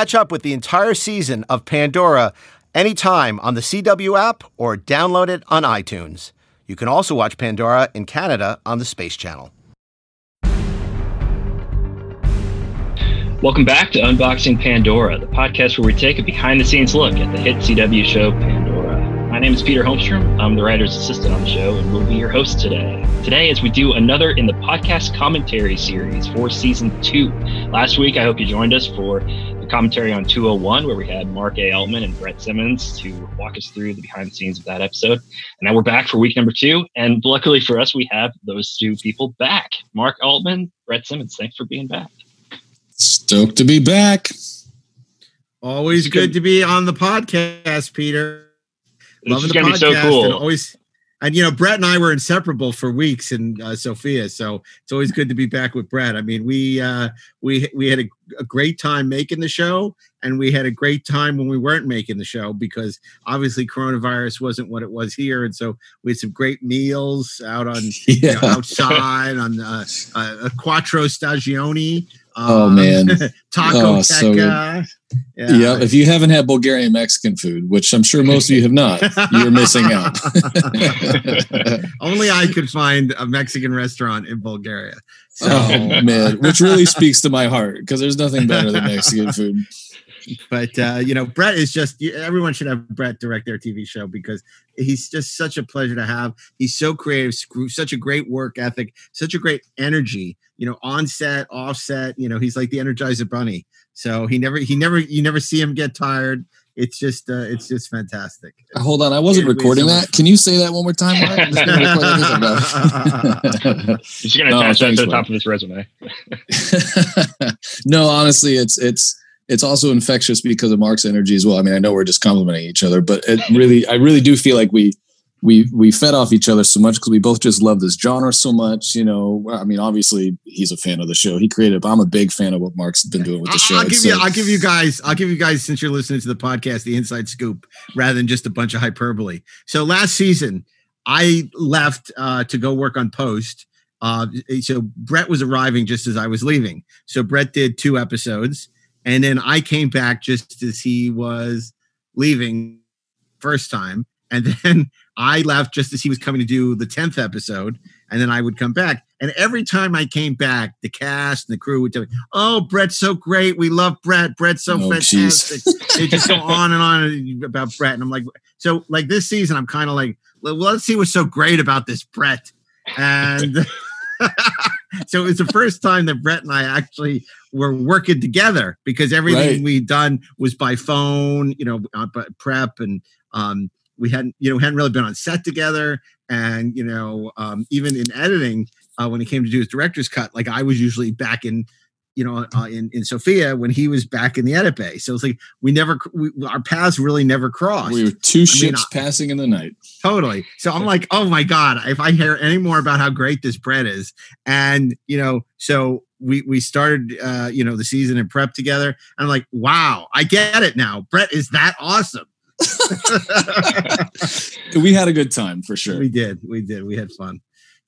catch up with the entire season of Pandora anytime on the CW app or download it on iTunes. You can also watch Pandora in Canada on the Space Channel. Welcome back to Unboxing Pandora, the podcast where we take a behind the scenes look at the hit CW show Pandora. My name is Peter Holmstrom. I'm the writer's assistant on the show and will be your host today. Today, as we do another in the podcast commentary series for season two. Last week, I hope you joined us for commentary on 201, where we had Mark A. Altman and Brett Simmons to walk us through the behind the scenes of that episode. And now we're back for week number two. And luckily for us, we have those two people back Mark Altman, Brett Simmons. Thanks for being back. Stoked to be back. Always good to be on the podcast, Peter. This Loving is the gonna be so cool. always and you know Brett and I were inseparable for weeks in uh, Sofia, so it's always good to be back with Brett. I mean, we uh, we we had a, a great time making the show, and we had a great time when we weren't making the show because obviously coronavirus wasn't what it was here, and so we had some great meals out on you know, outside on uh, uh, a Quattro Stagioni. Oh, um, man. Taco Oh, so Teca. Yeah. If you haven't had Bulgarian Mexican food, which I'm sure most of you have not, you're missing out. Only I could find a Mexican restaurant in Bulgaria. So, oh man, which really speaks to my heart because there's nothing better than Mexican food. But uh, you know, Brett is just everyone should have Brett direct their TV show because he's just such a pleasure to have. He's so creative, such a great work ethic, such a great energy. You know, on set, off set. You know, he's like the Energizer Bunny. So he never, he never, you never see him get tired. It's just, uh, it's just fantastic. Hold on, I wasn't It was recording so that. Can you say that one more time, Mark? I'm just gonna record that. No. He's going to No, attach that to the Mark. top of his resume. no, honestly, it's it's it's also infectious because of Mark's energy as well. I mean, I know we're just complimenting each other, but it really, I really do feel like we we we fed off each other so much because we both just love this genre so much. You know, I mean, obviously he's a fan of the show. He created, it, but I'm a big fan of what Mark's been doing with the show. I'll give It's, you, I'll give you guys, I'll give you guys, since you're listening to the podcast, the inside scoop rather than just a bunch of hyperbole. So last season, I left uh, to go work on post. Uh, so Brett was arriving just as I was leaving. So Brett did two episodes, and then I came back just as he was leaving first time, and then I left just as he was coming to do the tenth episode, and then I would come back. And every time I came back, the cast and the crew would tell me, "Oh, Brett's so great. We love Brett. Brett's so Oh, fantastic." they just go on and on about Brett, and I'm like, so like this season, I'm kind of like, well, let's see what's so great about this Brett, and. so it was the first time that Brett and I actually were working together because everything Right. we'd done was by phone, you know, uh, prep and um, we hadn't, you know, we hadn't really been on set together. And, you know, um, even in editing, uh, when it came to do his director's cut, like I was usually back in, you know, uh, in, in Sofia when he was back in the edit bay. So it's like we never, we, our paths really never crossed. we were two mean, ships passing in the night. Totally. So I'm like, oh my god, if I hear any more about how great this bread is, and you know, so we we started, uh, you know, the season and prep together. And I'm like, wow, I get it now. Brett is that awesome. We had a good time for sure. we did, we did, we had fun.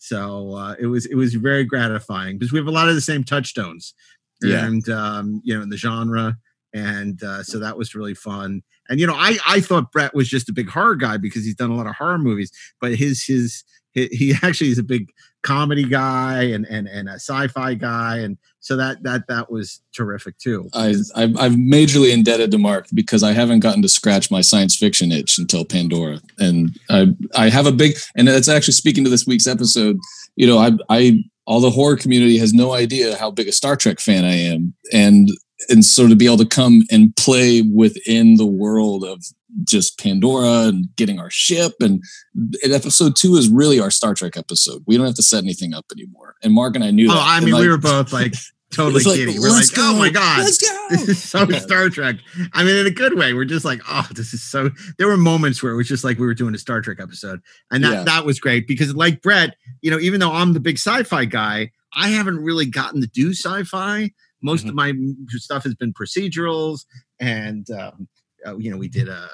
So uh, it was it was very gratifying because we have a lot of the same touchstones, Yeah. and um, you know, in the genre. And uh, so that was really fun. And you know, I I thought Brett was just a big horror guy because he's done a lot of horror movies, but his his he, he actually is a big comedy guy and and and a sci-fi guy, and so that that that was terrific too. I, I've, I've majorly indebted to Mark because I haven't gotten to scratch my science fiction itch until Pandora, and I I have a big and that's actually speaking to this week's episode. You know, I I all the horror community has no idea how big a Star Trek fan I am, and and so to be able to come and play within the world of just Pandora and getting our ship and, and episode two is really our Star Trek episode. We don't have to set anything up anymore. And Mark and I knew oh, that. I mean, we were both like totally like, kidding. We're like, "Let's oh go, my god, let's go." this is so Yeah. Star Trek. I mean, in a good way. We're just like, oh, this is so. There were moments where it was just like we were doing a Star Trek episode, and that Yeah. that was great because, like Brett, you know, even though I'm the big sci-fi guy, I haven't really gotten to do sci-fi. Most Mm-hmm. of my stuff has been procedurals and um, uh, you know, we did a,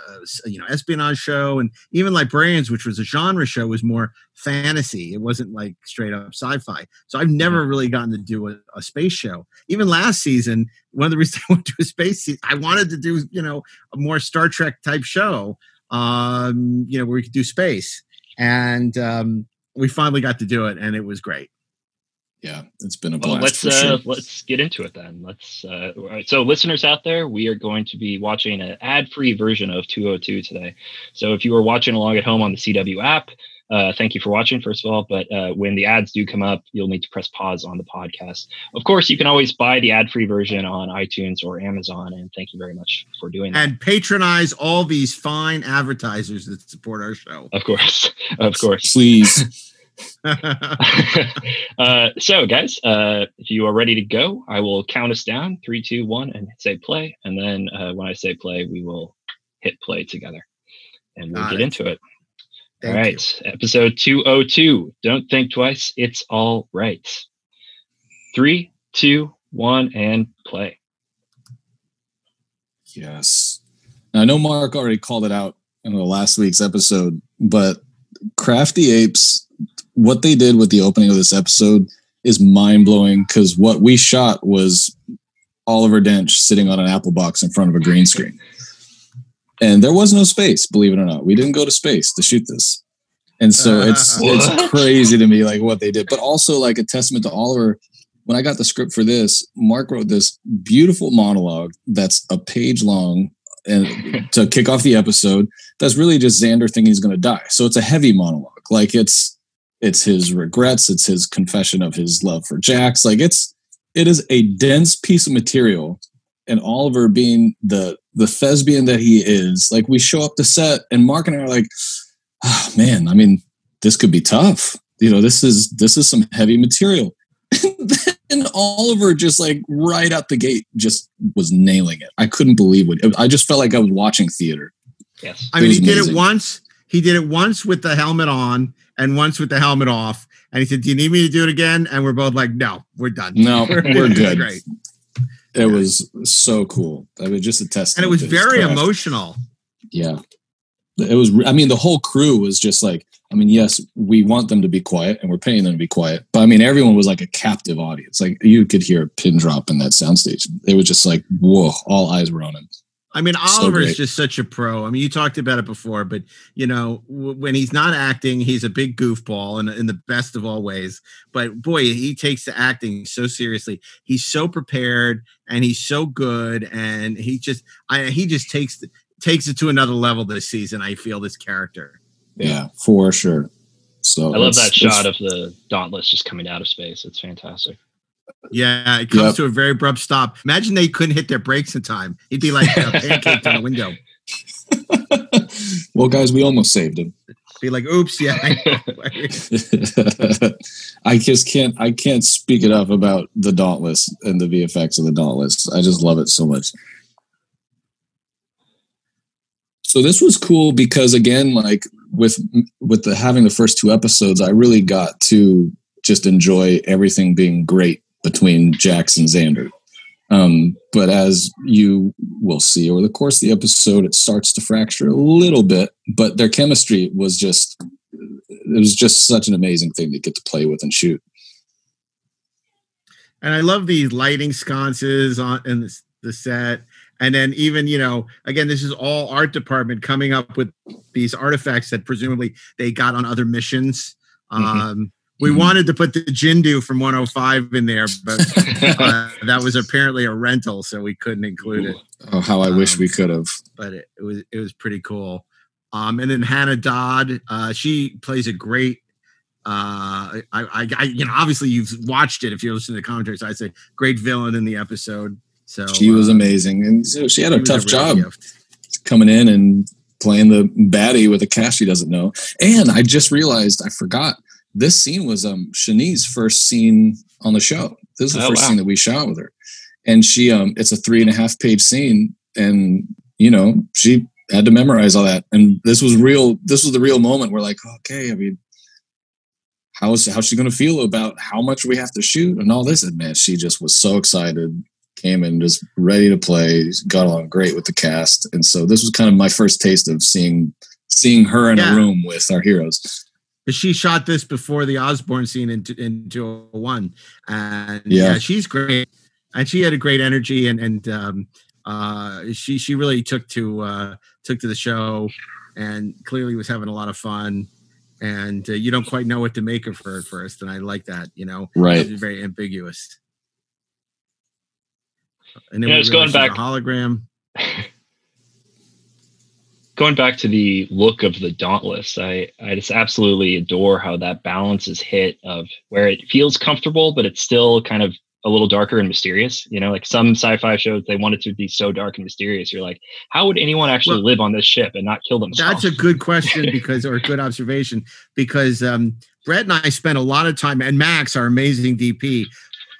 a, you know espionage show, and even Librarians, which was a genre show, was more fantasy. It wasn't like straight up sci-fi. So I've never mm-hmm. really gotten to do a, a space show. Even last season, one of the reasons I went to a space, season, I wanted to do you know a more Star Trek type show, um, you know, where we could do space, and um, we finally got to do it, and it was great yeah, it's been a blast. Well, let's uh, sure. let's get into it then. Let's uh, so listeners out there, we are going to be watching an ad-free version of 202 today. So if you are watching along at home on the CW app, uh, thank you for watching first of all. But uh, when the ads do come up, you'll need to press pause on the podcast. Of course, you can always buy the ad-free version on iTunes or Amazon. And thank you very much for doing that. And patronize all these fine advertisers that support our show. Of course, of course, please. uh, so, guys, uh, if you are ready to go, I will count us down three, two, one, and say play. And then uh, when I say play, we will hit play together and we'll Got get it. into it. Thank all right. You. Episode 202 Don't Think Twice. It's All Right. Three, two, one, and play. Yes. Now, I know Mark already called it out in the last week's episode, but Crafty Apes what they did with the opening of this episode is mind blowing because what we shot was Oliver Dench sitting on an apple box in front of a green screen. And there was no space, believe it or not. We didn't go to space to shoot this. And so it's it's crazy to me like what they did. But also like a testament to Oliver. When I got the script for this, Mark wrote this beautiful monologue that's a page long and to kick off the episode. That's really just Xander thinking he's gonna die. So it's a heavy monologue. Like it's it's his regrets. It's his confession of his love for jax. Like it's it is a dense piece of material. And oliver being the the thespian that he is like we show up the set and mark and i are like oh, man i mean this could be tough. You know this is this is some heavy material. And then oliver just like right out the gate just was nailing it. I couldn't believe it i just felt like i was watching theater. Yes. I mean he amazing. did it once. He did it once with the helmet on and once with the helmet off. And he said, "Do you need me to do it again?" And we're both like, "No, we're done. No, we're, good." Great. It yeah. was so cool. I mean, just a test. And it was very emotional. Yeah, it was. I mean, the whole crew was just like. I mean, yes, we want them to be quiet, and we're paying them to be quiet. But I mean, everyone was like a captive audience. Like you could hear a pin drop in that soundstage. It was just like, whoa! All eyes were on him. I mean, Oliver is just such a pro. I mean, you talked about it before, but you know, w- when he's not acting, he's a big goofball in, in the best of all ways. But boy, he takes the acting so seriously. He's so prepared and he's so good, and he just, I, he just takes takes it to another level this season. I feel this character. Yeah, for sure. So I love that shot of the Dauntless just coming out of space. It's fantastic. Yeah, it comes yep. to a very abrupt stop. Imagine they couldn't hit their brakes in time. He'd be like uh, a pancake on the window. well, guys, we almost saved him. Be like, oops, yeah. I, I just can't. I can't speak enough about the Dauntless and the VFX of the Dauntless. I just love it so much. So this was cool because again, like with with the having the first two episodes, I really got to just enjoy everything being great between Jax and Xander. Um, but as you will see over the course of the episode, it starts to fracture a little bit. But their chemistry was just it was just such an amazing thing to get to play with and shoot. And I love these lighting sconces on in the, the set. And then even, you know, again, this is all art department coming up with these artifacts that presumably they got on other missions. Mm-hmm. Um, we mm-hmm. wanted to put the Jindu from 105 in there, but uh, that was apparently a rental, so we couldn't include it. Oh, how I um, wish we could have! But it, it, was it was pretty cool. Um, and then Hannah Dodd, uh, she plays a great. Uh, I, I, I, you know, obviously you've watched it if you're listening to the commentary. So I say great villain in the episode. So she was uh, amazing, and so she had a tough a job gift. coming in and playing the baddie with a cast she doesn't know. And I just realized I forgot this scene was um Shanice's first scene on the show. This is the oh, first wow. scene that we shot with her. And she um it's a three and a half page scene and you know, she had to memorize all that. And this was real this was the real moment where like, okay, I mean, how is how's she gonna feel about how much we have to shoot and all this? And man, she just was so excited came in just ready to play, got along great with the cast, and so this was kind of my first taste of seeing seeing her in yeah. a room with our heroes. She shot this before the Osborne scene in in 201, and yeah. yeah, she's great, and she had a great energy, and and um, uh, she she really took to uh, took to the show, and clearly was having a lot of fun. And uh, you don't quite know what to make of her at first and i like that you know? Right. It's very ambiguous. And then yeah, it's going back. hologram going back to the look of the dauntless i i just absolutely adore how that balance is hit of where it feels comfortable but it's still kind of a little darker and mysterious. You know, like some sci-fi shows, they want it to be so dark and mysterious. You're like, how would anyone actually well, live on this ship and not kill themselves? That's a good question because, or a good observation, because um, Brett and I spent a lot of time, and Max, our amazing DP,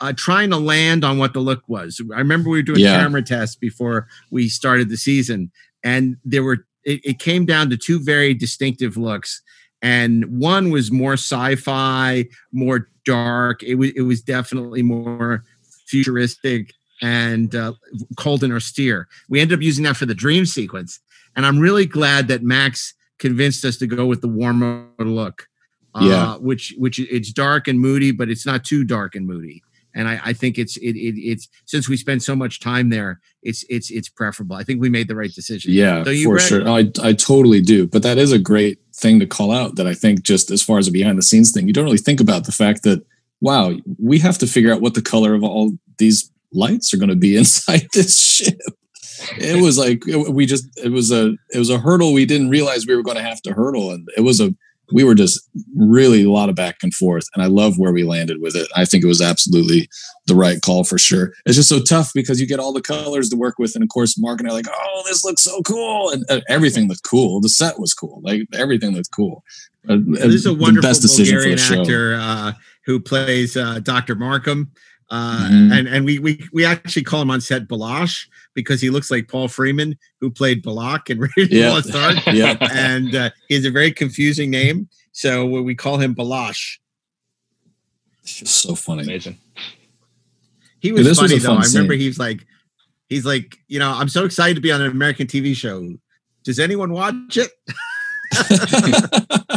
uh, trying to land on what the look was. I remember we were doing yeah. camera tests before we started the season, and there were it, it came down to two very distinctive looks and one was more sci-fi, more dark. It was it was definitely more futuristic and uh, cold and austere. We ended up using that for the dream sequence, and I'm really glad that Max convinced us to go with the warmer look. Uh, yeah, which which it's dark and moody, but it's not too dark and moody. And I, I think it's it, it, it's since we spend so much time there, it's it's it's preferable. I think we made the right decision. Yeah, for sure. I I totally do. But that is a great thing to call out. That I think just as far as a behind the scenes thing, you don't really think about the fact that wow, we have to figure out what the color of all these lights are going to be inside this ship. It was like we just it was a it was a hurdle we didn't realize we were going to have to hurdle, and it was a we were just really a lot of back and forth and i love where we landed with it i think it was absolutely the right call for sure it's just so tough because you get all the colors to work with and of course mark and i are like oh this looks so cool and uh, everything looked cool the set was cool like everything looked cool uh, this is a wonderful Bulgarian actor uh, who plays uh, Dr. Markham. Uh, mm-hmm. and and we, we we actually call him on set Balash because he looks like Paul Freeman who played Belloq in Raiders yeah. Lost Ark. yeah, and uh, he has a very confusing name, so we call him Balash. It's just so funny, amazing. He was funny was though. I remember he's like, he's like, you know, I'm so excited to be on an American TV show. Does anyone watch it?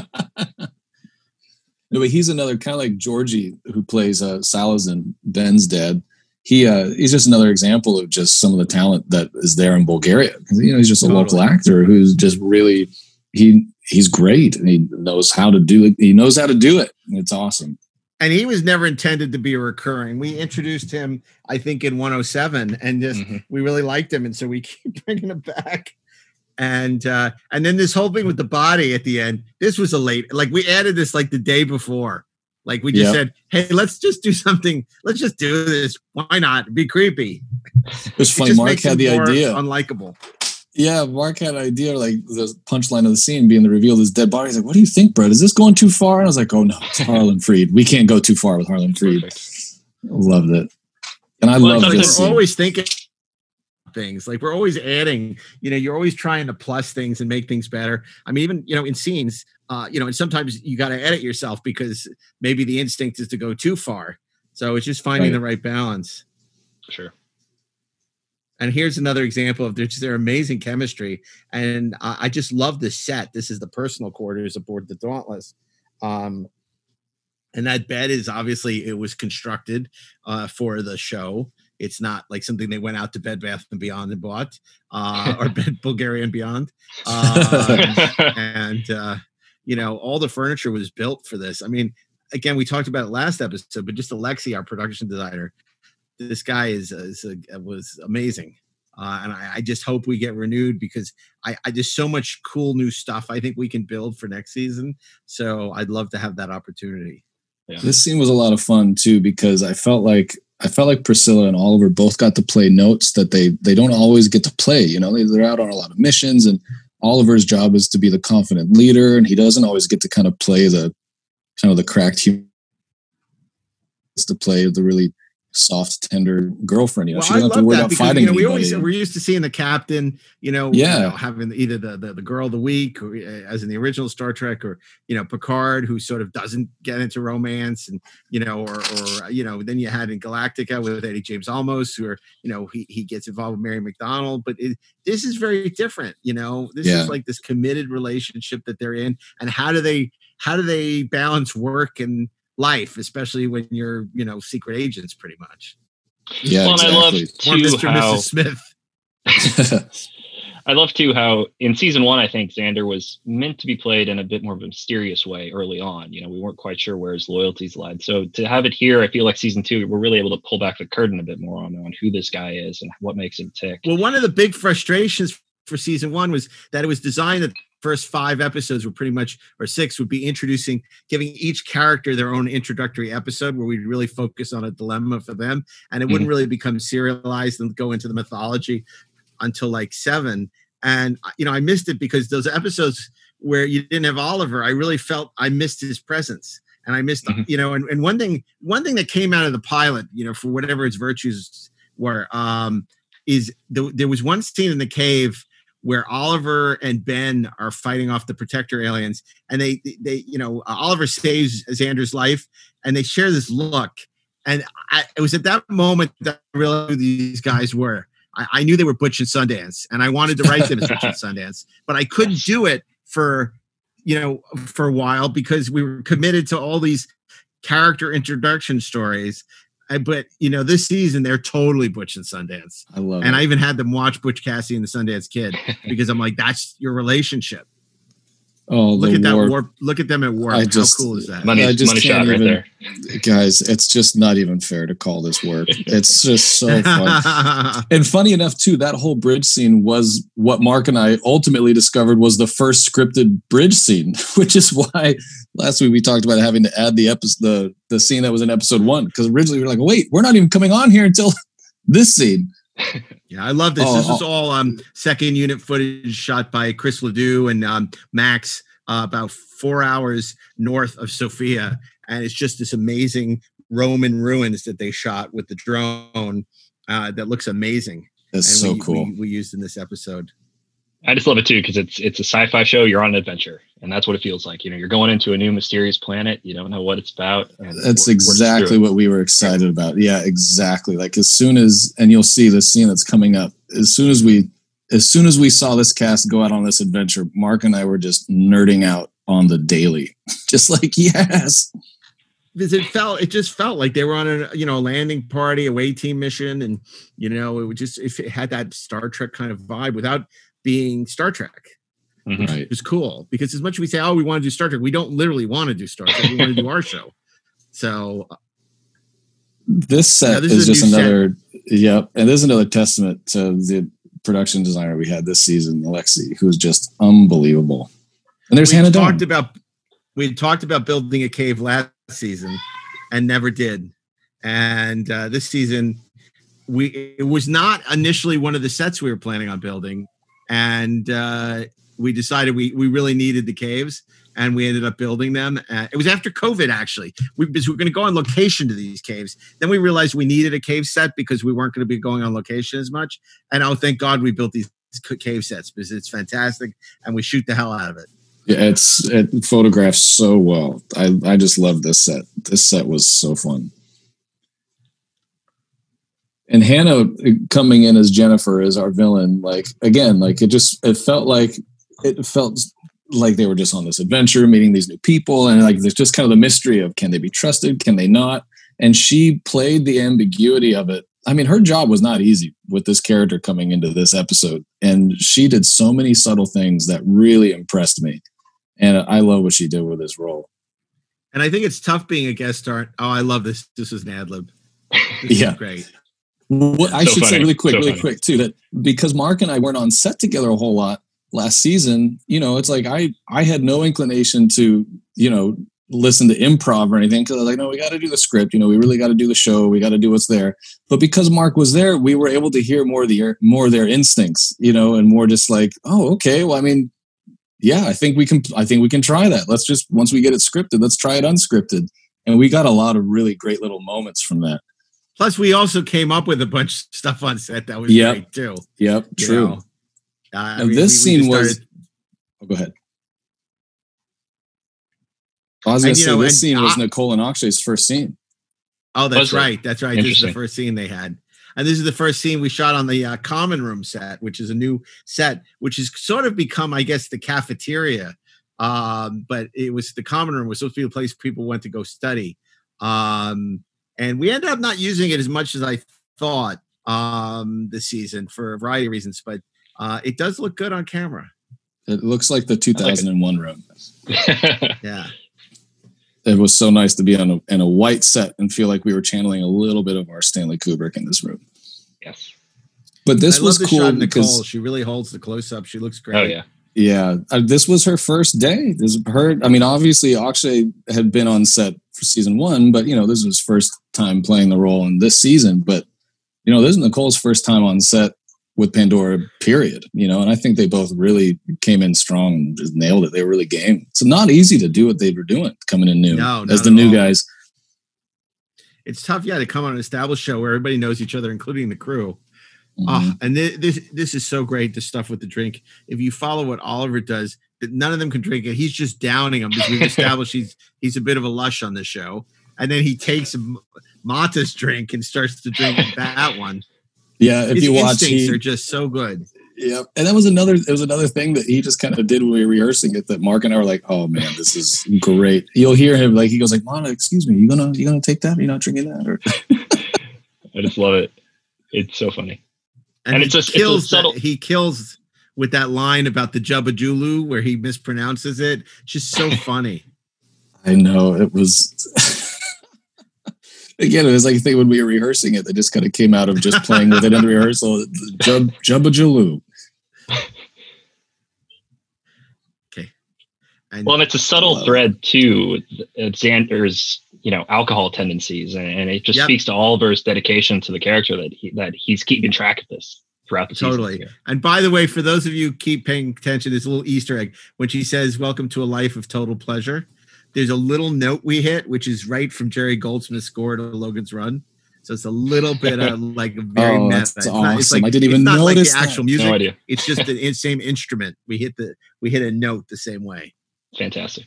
No, but he's another kind of like Georgie who plays uh, Salazin, Ben's dad. He uh, he's just another example of just some of the talent that is there in Bulgaria. You know, he's just a totally. local actor who's just really he he's great and he knows how to do it. He knows how to do it. It's awesome. And he was never intended to be a recurring. We introduced him, I think, in 107, and just mm-hmm. we really liked him, and so we keep bringing him back and uh and then this whole thing with the body at the end this was a late like we added this like the day before like we just yep. said hey let's just do something. Let's just do this. Why not? Be creepy. It was funny it mark had the idea. unlikable. Yeah mark had an idea like the punchline of the scene being the reveal of his dead body. He's like what do you think brett? Is this going too far? And i was like oh no it's harlan freed. We can't go too far with harlan freed. I loved it. And i well, love this we're always thinking things. Like we're always adding you know you're always trying to plus things and make things better. I mean even you know in scenes uh you know and sometimes you got to edit yourself because maybe the instinct is to go too far. So it's just finding right. the right. balance. Sure. And here's another example of there's their amazing chemistry. And I, I just love the set. This is the personal quarters aboard the dauntless. Um and that bed is obviously it was constructed uh, for the show. It's not like something they went out to Bed Bath and Beyond and bought, uh, or Bed Bulgaria and Beyond. Um, and uh, you know, all the furniture was built for this. I mean, again, we talked about it last episode, but just Alexi, our production designer, this guy is, is a, was amazing. Uh, and I, I, just hope we get renewed because I, I just so much cool new stuff I think we can build for next season. So I'd love to have that opportunity. Yeah. This scene was a lot of fun too because I felt like I felt like Priscilla and Oliver both got to play notes that they they don't always get to play. You know, they're out on a lot of missions, and Oliver's job is to be the confident leader, and he doesn't always get to kind of play the kind of the cracked human. to play the really soft, tender girlfriend. You know, Well, she doesn't have to worry about because fighting you know we anybody. always we're used to seeing the captain, you know, you Yeah. know, having either the, the the girl of the week, or uh, as in the original Star Trek, or you know Picard, who sort of doesn't get into romance, and you know, or or you know, then you had in Galactica with Eddie James Olmos, where you know he he gets involved with Mary McDonnell, but it, this is very different. You know, this Yeah. is like this committed relationship that they're in, and how do they how do they balance work and life, especially when you're you know secret agents, pretty much. yeah, well, and I love exactly. Or too Mr. how Mrs. Smith. I love too how in season one I think Xander was meant to be played in a bit more of a mysterious way early on. You know, we weren't quite sure where his loyalties led. So to have it here, I feel like season two we're really able to pull back the curtain a bit more on on who this guy is and what makes him tick. Well, one of the big frustrations for season one was that it was designed that the first five episodes were pretty much, or six would be introducing, giving each character their own introductory episode where we'd really focus on a dilemma for them. And it wouldn't really become serialized and go into the mythology until like seven. And, uh, you know, I missed it because those episodes where you didn't have Oliver, I really felt I missed his presence. And I missed, Mhm. you know, and, and one thing, one thing that came out of the pilot, you know, for whatever its virtues were, um, is th- there was one scene in the cave where Oliver and Ben are fighting off the protector aliens, and they they you know uh, Oliver saves Xander's life, and they share this look, and I, it was at that moment that I realized who these guys were. I, I knew they were Butch and Sundance, and I wanted to write them as Butch and Sundance, but I couldn't do it for you know for a while because we were committed to all these character introduction stories. Uh, But you know, this season they're totally Butch and Sundance I love it. and it. I even had them watch Butch Cassidy and the Sundance Kid because I'm like, that's your relationship. Oh, Look the at that war, warp. Look at them at work. I just- How cool is that? Money, I just money can't shot right even- there. guys. It's just not even fair to call this work. It's just so fun. And funny enough, too, that whole bridge scene was what Mark and I ultimately discovered was the first scripted bridge scene, which is why last week we talked about having to add the episode, the the scene that was in episode one, because originally we were like, wait, we're not even coming on here until this scene. yeah, I love this. Oh, this is oh. all um second unit footage shot by Chris Ledoux and um, Max, uh, about four hours north of Sofia, and it's just this amazing Roman ruins that they shot with the drone. Uh, that looks amazing. That's and so we, cool. We, we used in this episode. I just love it too because it's it's a sci-fi show. You're on an adventure, and that's what it feels like. You know, you're going into a new mysterious planet. You don't know what it's about. and That's we're- we're exactly what we were excited about. Yeah, exactly. Like as soon as, and you'll see the scene that's coming up. As soon as we, as soon as we saw this cast go out on this adventure, Mark and I were just nerding out on the daily, just like yes, because it felt it just felt like they were on a you know a landing party away team mission and you know it would just if it had that star trek kind of vibe without being star trek Mhm. right. it cool because as much as we say oh we want to do star trek we don't literally want to do star trek we want to do our show so This set Yeah, this is, is just new set. another. Yep, and this is another testament to the production designer we had this season, Alexi, who is just unbelievable. And there's we Hannah talked Dawn. about we talked about building a cave last season and never did and uh, this season we it was not initially one of the sets we were planning on building and uh, we decided we we really needed the caves and we ended up building them uh, it was after covid actually we, we were going to go on location to these caves then we realized we needed a cave set because we weren't going to be going on location as much and oh thank god we built these cave sets because it's fantastic and we shoot the hell out of it Yeah, it's it photographs so well. I I just love this set. This set was so fun. And Hannah coming in as Jennifer as our villain, like again, like it just it felt like it felt like they were just on this adventure, meeting these new people, and like there's just kind of the mystery of can they be trusted, can they not? And she played the ambiguity of it. I mean, her job was not easy with this character coming into this episode, and she did so many subtle things that really impressed me and I love what she did with this role. And I think it's tough being a guest star. Oh, I love this. This is an ad lib. This Yeah. is great. What I So should say really quick, So really funny. quick too, that because Mark and I weren't on set together a whole lot last season, you know, it's like I I had no inclination to, you know, listen to improv or anything because I was like, no, we got to do the script. You know, we really got to do the show. We got to do what's there. But because Mark was there, we were able to hear more of the more of their instincts, you know, and more just like, oh, okay, well, I mean, yeah, I think we can. I think we can try that. Let's just once we get it scripted, let's try it unscripted. And we got a lot of really great little moments from that. Plus, we also came up with a bunch of stuff on set that was Yep. great too. Yep, you true. know. Uh, I Now, mean, this we- we scene just was. started- Oh, go ahead. I was going to say know, this and scene was Nicole and Akshay's first scene. Oh, that's Was it? right. That's right. This is the first scene they had. And this is the first scene we shot on the uh, common room set, which is a new set, which has sort of become, I guess, the cafeteria. Um, but it was the common room was supposed to be the place people went to go study. Um, and we ended up not using it as much as I thought um, this season for a variety of reasons. But uh, it does look good on camera. It looks like the 2001 room. Yeah. It was so nice to be on a, in a white set and feel like we were channeling a little bit of our Stanley Kubrick in this room. yes. But this I was love cool shot of Nicole. because She really holds the close up. She looks great. Oh yeah. yeah, uh, this was her first day. This her. I mean, obviously Akshay had been on set for season one, but you know this was his first time playing the role in this season. But you know, this is Nicole's first time on set with Pandora. Period. You know, and I think they both really came in strong and just nailed it. They were really game. It's not easy to do what they were doing coming in new No, as the new all. guys. It's tough, yeah, to come on an established show where everybody knows each other, including the crew. Mhm. Ah, and thi- this this is so great. The stuff with the drink. If you follow what Oliver does, that none of them can drink it. He's just downing them because we've established he's he's a bit of a lush on the show. And then he takes Mata's drink and starts to drink that one. yeah, if His you watch, instincts he, are just so good. Yeah, and that was another. It was another thing that he just kind of did when we were rehearsing it. That Mark and I were like, "Oh man, this is great." You'll hear him like he goes like, "Mata, excuse me, you gonna you gonna take that? You're not drinking that?" Or I just love it. It's so funny. And he it's a- it's a kills that- he kills with that line about the Jubba Julu where he mispronounces it. Just so funny. I know it was. Again, it was like a thing when we were rehearsing it that just kind of came out of just playing with it in the rehearsal. Jub, Jubba Okay. And Well, and it's a subtle thread too. Xander's, you know, alcohol tendencies, and, and it just Yep. speaks to Oliver's dedication to the character that he, that he's keeping track of this throughout the Totally. season. And by the way, for those of you who keep paying attention, there's a little Easter egg when she says, Welcome to a life of total pleasure. There's a little note we hit, which is right from Jerry Goldsmith's score to Logan's Run. So it's a little bit of like a very Oh, meta. that's It's not- it's like- I didn't even it's not like the notice that. actual music. No idea. It's just the same instrument. We hit the we hit a note the same way. Fantastic.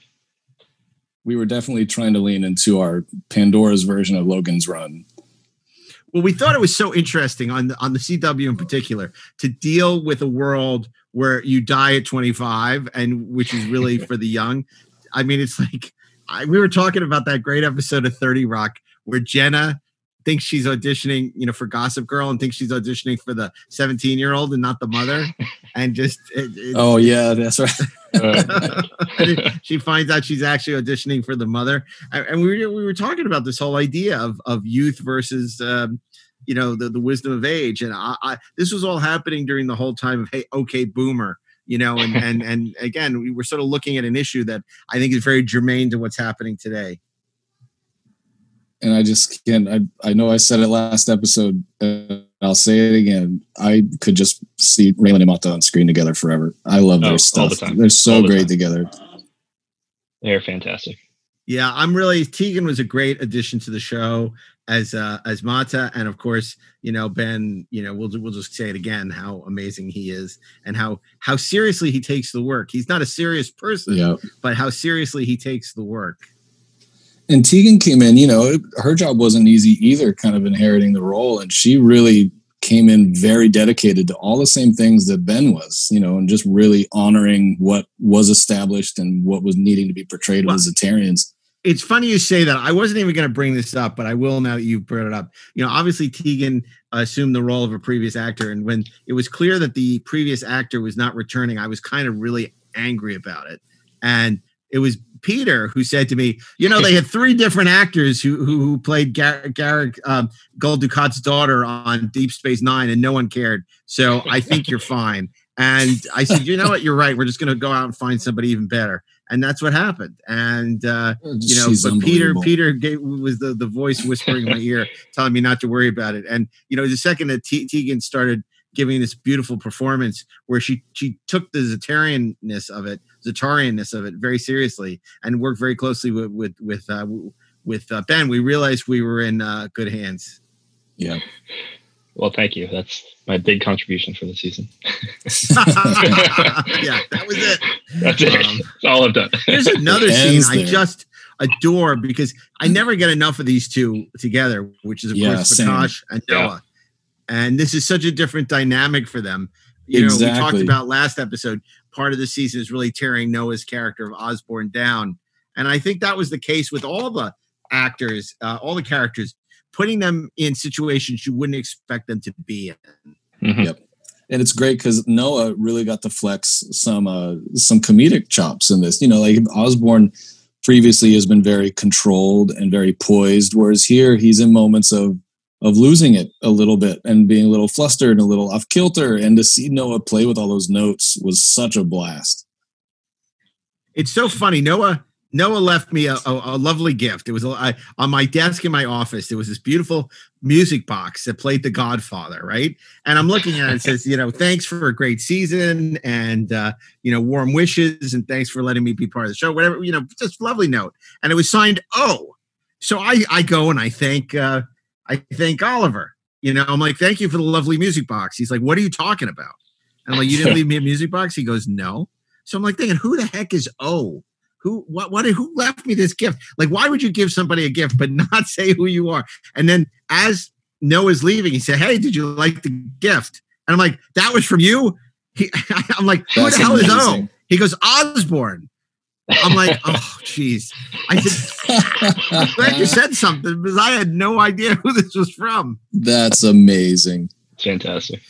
We were definitely trying to lean into our Pandora's version of Logan's Run. Well, we thought it was so interesting on the, on the CW in particular to deal with a world where you die at 25 and which is really for the young. I mean, it's like I, we were talking about that great episode of 30 Rock where Jenna thinks she's auditioning, you know, for Gossip Girl and thinks she's auditioning for the 17 year old and not the mother, and just it, it- Oh yeah, that's right. And then she finds out she's actually auditioning for the mother. And, and we, were, we were talking about this whole idea of, of youth versus um, you know the, the wisdom of age. And I, I this was all happening during the whole time of hey okay boomer you know and and and again we were sort of looking at an issue that i think is very germane to what's happening today and I just can't. I I know I said it last episode. Uh, I'll say it again. I could just see Raylan and Mata on screen together forever. I love Oh, their stuff. time. They're so the great time. together. they're fantastic. yeah i'm really tegan was a great addition to the show as uh as mata and of course you know ben you know we'll, we'll just say it again how amazing he is and how how seriously he takes the work he's not a serious person Yeah. but how seriously he takes the work And Tegan came in. You know, her job wasn't easy either. Kind of inheriting the role, and she really came in very dedicated to all the same things that Ben was. You know, and just really honoring what was established and what was needing to be portrayed Well- of the it's funny you say that. I wasn't even going to bring this up, but I will now that you've brought it up. You know, obviously Tegan assumed the role of a previous actor, and when it was clear that the previous actor was not returning, I was kind of really angry about it. And it was Peter who said to me, "You know, they had three different actors who who, who played Gar- Garrick um, Gul Dukat's daughter on Deep Space Nine, and no one cared. So I think you're fine." And I said, "You know what? You're right. We're just going to go out and find somebody even better." And that's what happened. And uh, you know She's but peter peter gave, was the, the voice whispering in my ear telling me not to worry about it and you know the second that Te- tegan started giving this beautiful performance where she she took the Zetarianness of it Zetarianness of it very seriously and worked very closely with with with uh, with uh, ben we realized we were in uh, good hands Yeah. Well, thank you. That's my big contribution for the season. yeah, that was it. That's it. Um, That's all I've done. Here's another scene ends I just adore because I never get enough of these two together, which is of Yeah, course same. Prakash and Yeah. Noah. And this is such a different dynamic for them. You know, we talked about last episode, part of the season is really tearing Noah's character of Osborne down. And I think that was the case with all the actors, uh, all the characters, putting them in situations you wouldn't expect them to be in. Mhm. Yep. and it's great because Noah really got to flex some uh, some comedic chops in this. You know, like Osborne previously has been very controlled and very poised, whereas here he's in moments of of losing it a little bit and being a little flustered and a little off kilter. And to see Noah play with all those notes was such a blast. It's so funny. Noah Noah left me a, a, a lovely gift. It was a, I, on my desk in my office. There was this beautiful music box that played The Godfather, right? And I'm looking at it. It says, you know, thanks for a great season, and uh, you know, warm wishes, and thanks for letting me be part of the show. Whatever, you know, just lovely note. And it was signed O. So I I go and I thank uh, I thank Oliver. You know, I'm like, thank you for the lovely music box. He's like, what are you talking about? And I'm like, you didn't leave me a music box. He goes, no. So I'm like thinking, who the heck is O? Who what what who left me this gift? Like, why would you give somebody a gift but not say who you are? And then as Noah's leaving, he said, Hey, did you like the gift? And I'm like, that was from you? He, I'm like, who That's the hell is O? He goes, Osborne. I'm like, oh, jeez. I said, I'm glad you said something because I had no idea who this was from. That's amazing. It's fantastic.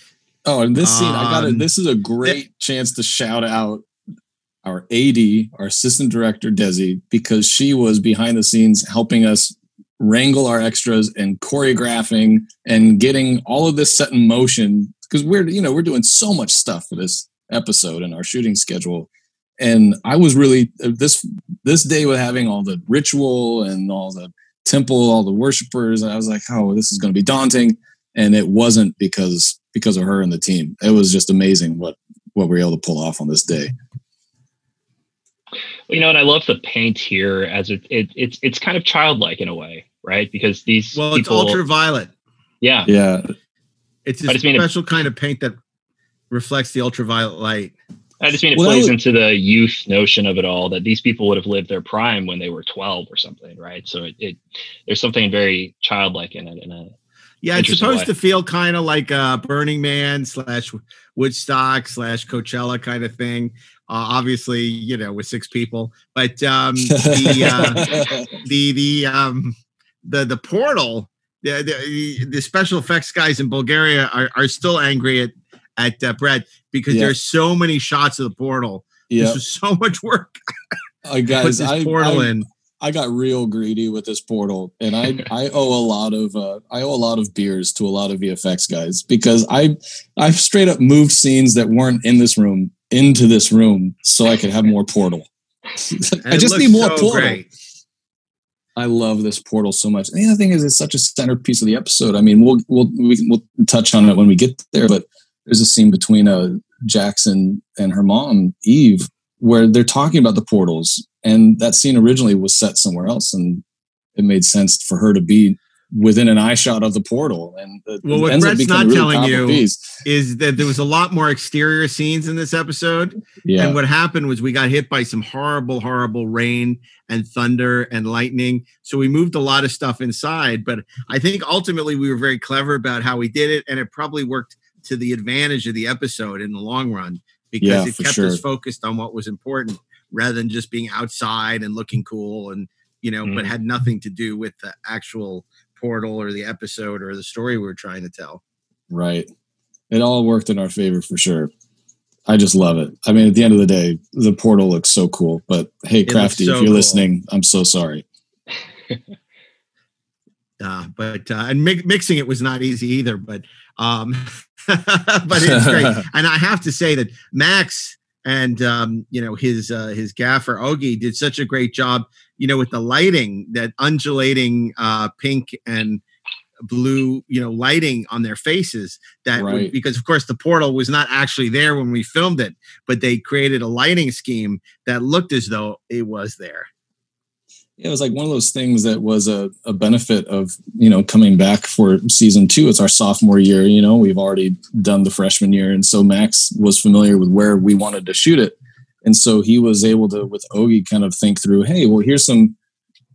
Oh, and this scene, I got to Um, This is a great chance to shout out our AD, our assistant director Desi, because she was behind the scenes helping us wrangle our extras and choreographing and getting all of this set in motion. Because we're, you know, we're doing so much stuff for this episode and our shooting schedule. And I was really uh, this this day with having all the ritual and all the temple, all the worshipers, and I was like, oh, this is going to be daunting and it wasn't because because of her and the team. It was just amazing what what we were able to pull off on this day. You know, and I love the paint here as it, it it's it's kind of childlike in a way, right? Because these Well, it's ultraviolet. yeah, Yeah, It's a just mean it- special kind of paint that reflects the ultraviolet light. I just mean it Well, plays was- into the youth notion of it all that these people would have lived their prime when they were 12 or something, right? So it, it there's something very childlike in it. And a, Yeah, it's supposed way. to feel kind of like a Burning Man slash Woodstock slash Coachella kind of thing. Uh, obviously, you know, with six people, but um, the uh, the the um, the the portal, the, the the special effects guys in Bulgaria are, are still angry at at uh, Brett because Yeah. there's so many shots of the portal. yeah. This was so much work Uh, to put guys, this I, portal I, in. I got real greedy with this portal, and I I owe a lot of uh, I owe a lot of beers to a lot of VFX guys because I I've straight up moved scenes that weren't in this room into this room so I could have more portal. I just need more so portal. great. I love this portal so much. And the other thing is, it's such a centerpiece of the episode. I mean, we'll we'll we, can- we'll touch on it when we get there, but there's a scene between uh, Jackson and her mom Eve where they're talking about the portals, and that scene originally was set somewhere else, and it made sense for her to be within an eye shot of the portal. And Well, what Brett's not really telling you piece. Is that there was a lot more exterior scenes in this episode? yeah, And what happened was we got hit by some horrible, horrible rain and thunder and lightning. So we moved a lot of stuff inside. But I think ultimately we were very clever about how we did it. And it probably worked to the advantage of the episode in the long run because Yeah, it kept sure. us focused on what was important rather than just being outside and looking cool and, you know, but Mhm. had nothing to do with the actual portal or the episode or the story we were trying to tell. Right. It all worked in our favor for sure. I just love it. I mean, at the end of the day, the portal looks so cool. But hey, Crafty, so if you're cool. listening, I'm so sorry. uh, but uh, and mi- mixing it was not easy either. But um, but it's great, and I have to say that Max and um, you know his uh, his gaffer Ogie did such a great job. You know, with the lighting, that undulating uh, pink and blue, you know, lighting on their faces. That would- Right. because of course the portal was not actually there when we filmed it, but they created a lighting scheme that looked as though it was there. It was like one of those things that was a, a benefit of you know coming back for season two. It's our sophomore year you know we've already done the freshman year and so max was familiar with where we wanted to shoot it. And so he was able to with ogi kind of think through hey well here's some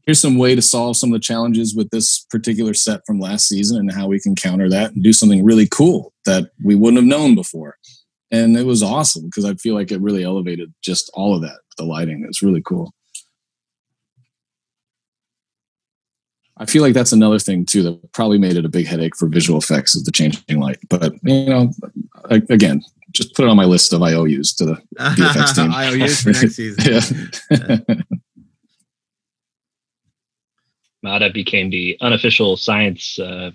here's some way to solve some of the challenges with this particular set from last season and how we can counter that and do something really cool that we wouldn't have known before. And it was awesome because i feel like it really elevated just all of that the lighting. It's really cool I feel like that's another thing too that probably made it a big headache for visual effects is the changing light. But you know, again, just put it on my list of IOUs to the VFX team. IOUs for next season. yeah. Mada became the unofficial science uh,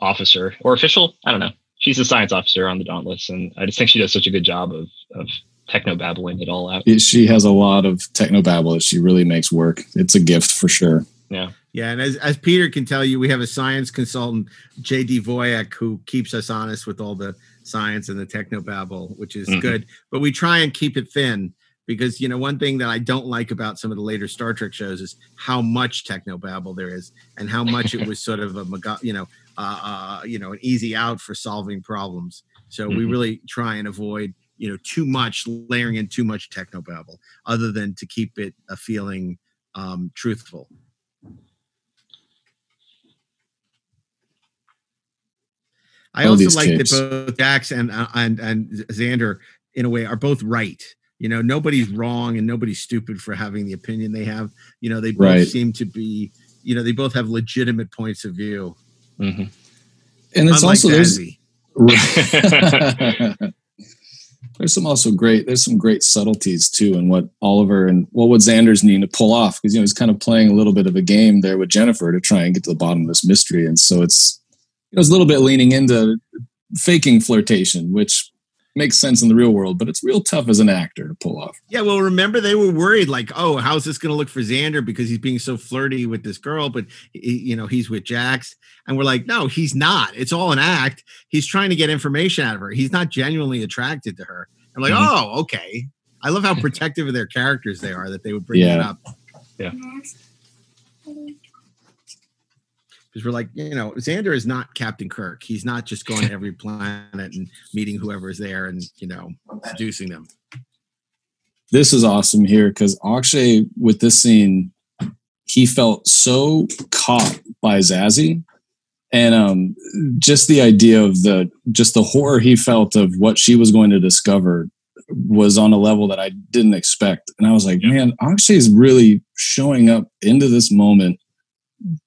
officer or official. I don't know. She's the science officer on the Dauntless, and I just think she does such a good job of of techno babbling it all out. She has a lot of techno babble. that She really makes work. It's a gift for sure. Yeah. Yeah, and as, as Peter can tell you, we have a science consultant, JD Voyak, who keeps us honest with all the science and the techno babble, which is mm-hmm. good. But we try and keep it thin because you know one thing that I don't like about some of the later Star Trek shows is how much techno babble there is and how much it was sort of a you know uh, uh, you know an easy out for solving problems. So mm-hmm. we really try and avoid you know too much layering in too much techno babble, other than to keep it a feeling um, truthful. I also like that both Jax and uh, and and Xander, in a way, are both right. You know, nobody's wrong and nobody's stupid for having the opinion they have. You know, they both right. seem to be. You know, they both have legitimate points of view. Mm-hmm. And it's Unlike also there's, there's some also great there's some great subtleties too in what Oliver and well what Xander's needing to pull off because you know he's kind of playing a little bit of a game there with Jennifer to try and get to the bottom of this mystery and so it's it was a little bit leaning into faking flirtation, which makes sense in the real world, but it's real tough as an actor to pull off. Yeah, well, remember they were worried, like, oh, how's this going to look for Xander because he's being so flirty with this girl, but he, you know he's with Jax, and we're like, no, he's not. It's all an act. He's trying to get information out of her. He's not genuinely attracted to her. I'm like, mm-hmm. oh, okay. I love how protective of their characters they are that they would bring yeah. it up. Yeah because we're like, you know, Xander is not Captain Kirk. He's not just going to every planet and meeting whoever is there and you know seducing them. This is awesome here because Akshay with this scene, he felt so caught by Zazie, and um, just the idea of the just the horror he felt of what she was going to discover was on a level that I didn't expect, and I was like, man, Akshay is really showing up into this moment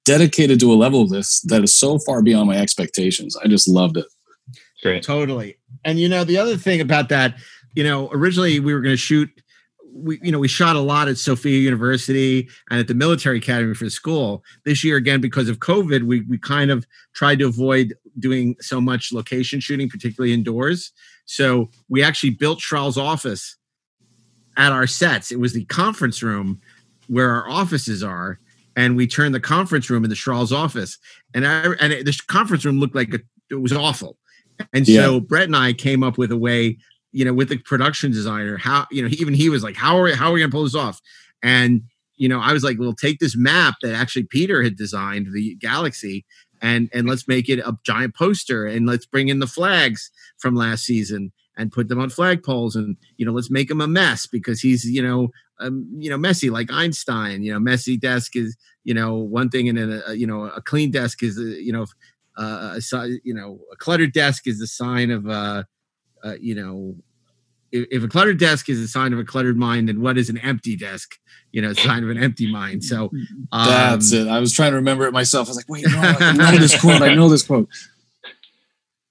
dedicated to a level of this that is so far beyond my expectations. I just loved it. Great. Totally. And you know, the other thing about that, you know, originally we were going to shoot we you know we shot a lot at Sofia University and at the military academy for the school. This year again because of COVID, we we kind of tried to avoid doing so much location shooting, particularly indoors. So we actually built Shrall's office at our sets. It was the conference room where our offices are and we turned the conference room into Shrall's office, and I and it, the conference room looked like a, it was awful. And so yeah. Brett and I came up with a way, you know, with the production designer, how you know, even he was like, "How are we, how are we gonna pull this off?" And you know, I was like, "Well, take this map that actually Peter had designed, the galaxy, and and let's make it a giant poster, and let's bring in the flags from last season." and put them on flagpoles and you know let's make him a mess because he's you know um, you know messy like Einstein. You know, messy desk is you know one thing, and then a, you know a clean desk is you know uh, a you know a cluttered desk is a sign of uh, uh you know if, if, a cluttered desk is a sign of a cluttered mind, then what is an empty desk? You know, sign of an empty mind. So um, that's it. I was trying to remember it myself. I was like, wait, no, I know this quote. I know this quote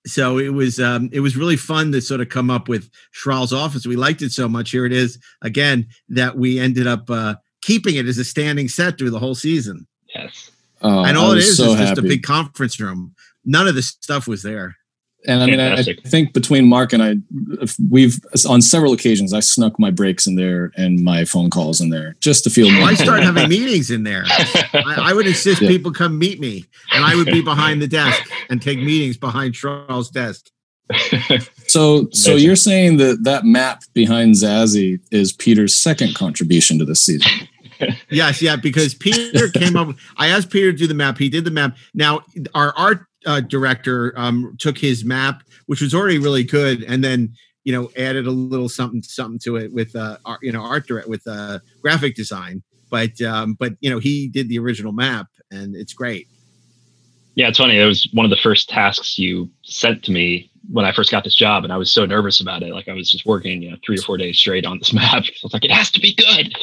so it was um, it was really fun to sort of come up with Shrall's office. We liked it so much. Here it is again that we ended up uh, keeping it as a standing set through the whole season. Yes, oh, and all it is so is just a big conference room. None of the stuff was there. And I mean, I, I, think between Mark and I, we've on several occasions I snuck my breaks in there and my phone calls in there just to feel. Oh, more I started having meetings in there. I, I would insist yeah. people come meet me, and I would be behind the desk and take meetings behind Charles' desk. so, so you're saying that that map behind Zazie is Peter's second contribution to this season? yes, yeah, because Peter came up. I asked Peter to do the map. He did the map. Now our art uh, director um, took his map, which was already really good, and then you know added a little something something to it with uh, art, you know art direct with uh, graphic design. But um, but you know he did the original map, and it's great. Yeah, it's funny. It was one of the first tasks you sent to me when I first got this job, and I was so nervous about it. Like I was just working, you know, three or four days straight on this map. I was like, it has to be good,